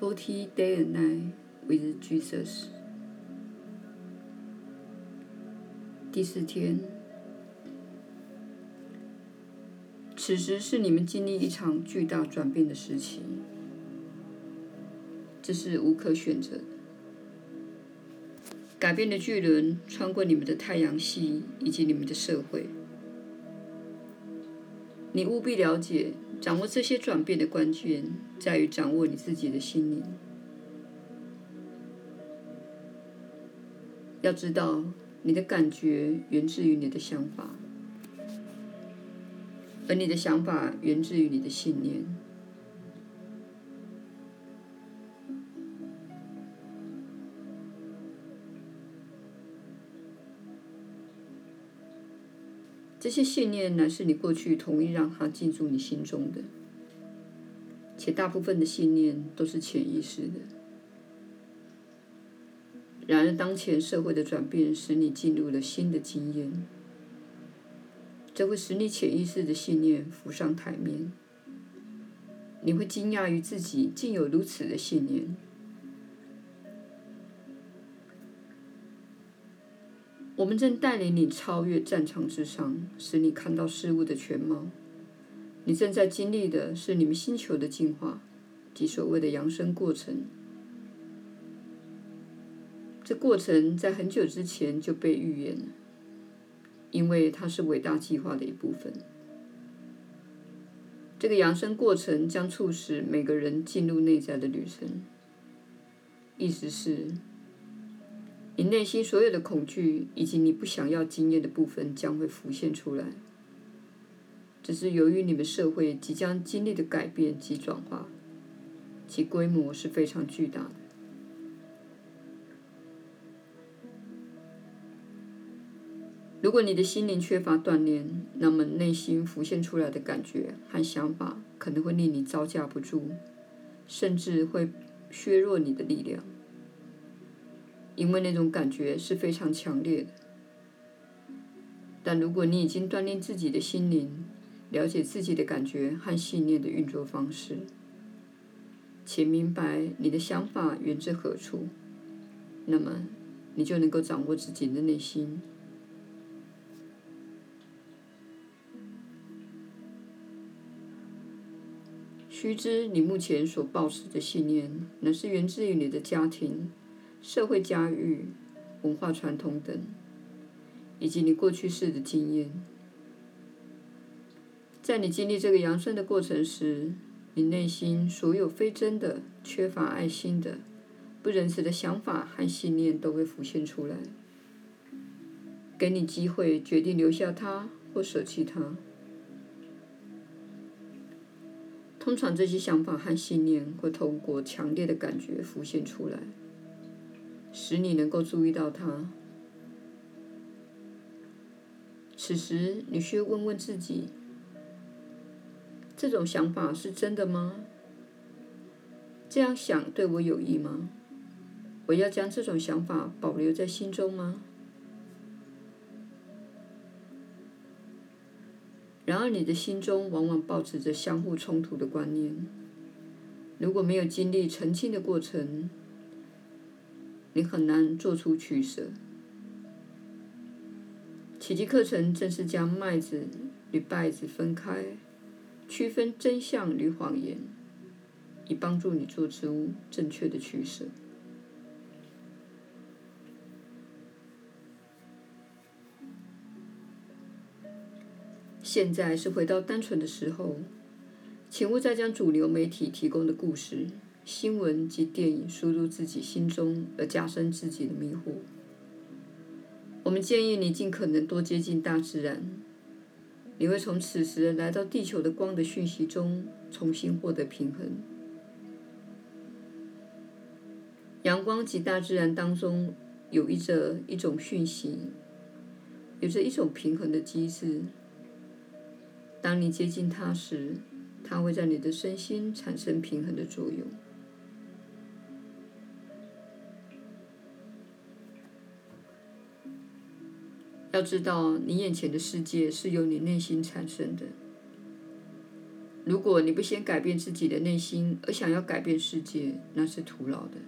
Forty Day and Night with Jesus。第四天，此时是你们经历一场巨大转变的时期，这是无可选择。改变的巨轮穿过你们的太阳系以及你们的社会。你务必了解，掌握这些转变的关键在于掌握你自己的心灵。要知道，你的感觉源自于你的想法，而你的想法源自于你的信念。这些信念乃是你过去同意让它进驻你心中的，且大部分的信念都是潜意识的。然而，当前社会的转变使你进入了新的经验，这会使你潜意识的信念浮上台面。你会惊讶于自己竟有如此的信念。我们正带领你超越战场之上，使你看到事物的全貌。你正在经历的是你们星球的进化，即所谓的扬升过程。这过程在很久之前就被预言了，因为它是伟大计划的一部分。这个扬升过程将促使每个人进入内在的旅程，意思是。你内心所有的恐惧以及你不想要经验的部分将会浮现出来，只是由于你们社会即将经历的改变及转化，其规模是非常巨大的。如果你的心灵缺乏锻炼，那么内心浮现出来的感觉和想法可能会令你招架不住，甚至会削弱你的力量。因为那种感觉是非常强烈的，但如果你已经锻炼自己的心灵，了解自己的感觉和信念的运作方式，且明白你的想法源自何处，那么你就能够掌握自己的内心。须知，你目前所抱持的信念，乃是源自于你的家庭。社会家育、文化传统等，以及你过去世的经验，在你经历这个扬升的过程时，你内心所有非真的、缺乏爱心的、不仁慈的想法和信念都会浮现出来，给你机会决定留下它或舍弃它。通常，这些想法和信念会透过强烈的感觉浮现出来。使你能够注意到它。此时，你需要问问自己：这种想法是真的吗？这样想对我有益吗？我要将这种想法保留在心中吗？然而，你的心中往往抱持着相互冲突的观念。如果没有经历澄清的过程，你很难做出取舍。奇迹课程正是将麦子与稗子分开，区分真相与谎言，以帮助你做出正确的取舍。现在是回到单纯的时候，请勿再将主流媒体提供的故事。新闻及电影输入自己心中，而加深自己的迷惑。我们建议你尽可能多接近大自然，你会从此时来到地球的光的讯息中重新获得平衡。阳光及大自然当中有一着一种讯息，有着一种平衡的机制。当你接近它时，它会在你的身心产生平衡的作用。要知道，你眼前的世界是由你内心产生的。如果你不先改变自己的内心，而想要改变世界，那是徒劳的。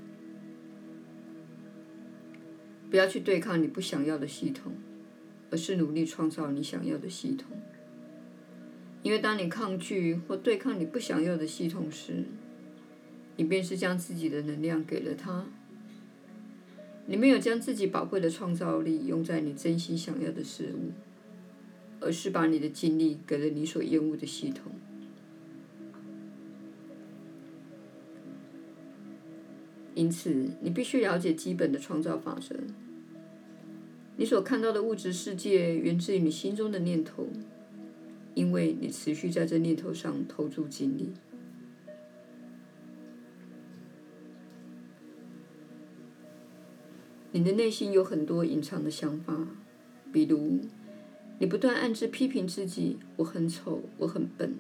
不要去对抗你不想要的系统，而是努力创造你想要的系统。因为当你抗拒或对抗你不想要的系统时，你便是将自己的能量给了它。你没有将自己宝贵的创造力用在你真心想要的事物，而是把你的精力给了你所厌恶的系统。因此，你必须了解基本的创造法则。你所看到的物质世界源自于你心中的念头，因为你持续在这念头上投注精力。你的内心有很多隐藏的想法，比如，你不断暗自批评自己：“我很丑，我很笨。”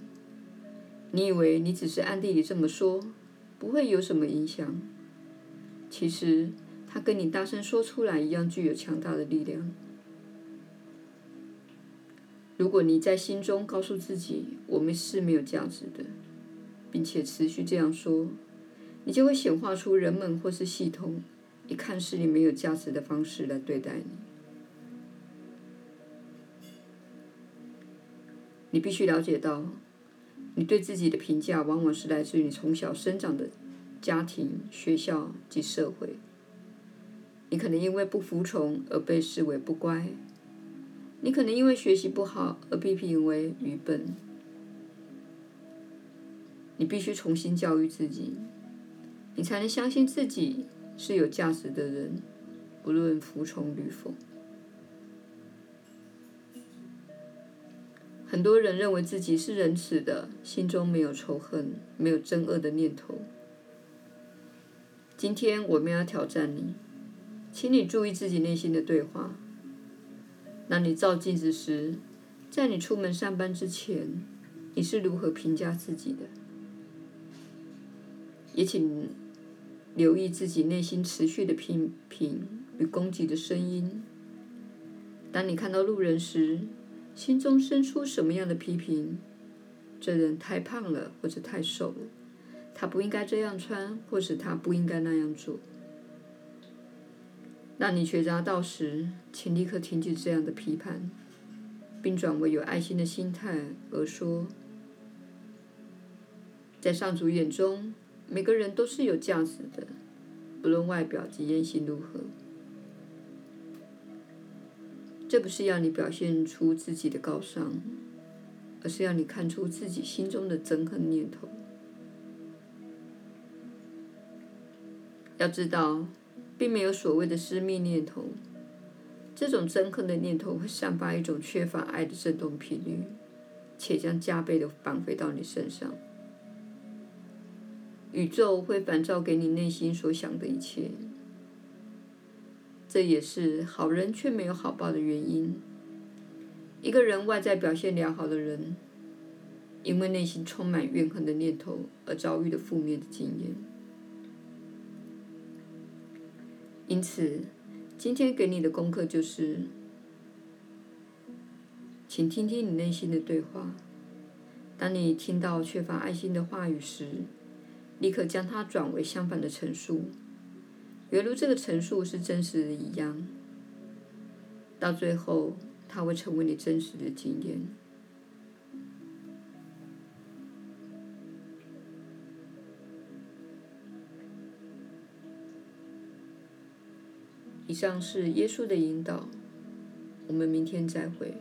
你以为你只是暗地里这么说，不会有什么影响。其实，它跟你大声说出来一样，具有强大的力量。如果你在心中告诉自己“我们是没有价值的”，并且持续这样说，你就会显化出人们或是系统以看似你没有价值的方式来对待你。你必须了解到，你对自己的评价往往是来自于你从小生长的。家庭、学校及社会，你可能因为不服从而被视为不乖；你可能因为学习不好而被评为愚笨。你必须重新教育自己，你才能相信自己是有价值的人，不论服从与否。很多人认为自己是仁慈的，心中没有仇恨，没有憎恶的念头。今天我们要挑战你，请你注意自己内心的对话。当你照镜子时，在你出门上班之前，你是如何评价自己的？也请留意自己内心持续的批评与攻击的声音。当你看到路人时，心中生出什么样的批评？这人太胖了，或者太瘦了。他不应该这样穿，或是他不应该那样做。当你觉察到时，请立刻停止这样的批判，并转为有爱心的心态而说：在上主眼中，每个人都是有价值的，不论外表及言行如何。这不是要你表现出自己的高尚，而是要你看出自己心中的憎恨念头。要知道，并没有所谓的私密念头。这种憎恨的念头会散发一种缺乏爱的振动频率，且将加倍的返回到你身上。宇宙会反照给你内心所想的一切。这也是好人却没有好报的原因。一个人外在表现良好的人，因为内心充满怨恨的念头而遭遇的负面的经验。因此，今天给你的功课就是，请听听你内心的对话。当你听到缺乏爱心的话语时，立刻将它转为相反的陈述，犹如这个陈述是真实的一样。到最后，它会成为你真实的经验。以上是耶稣的引导，我们明天再会。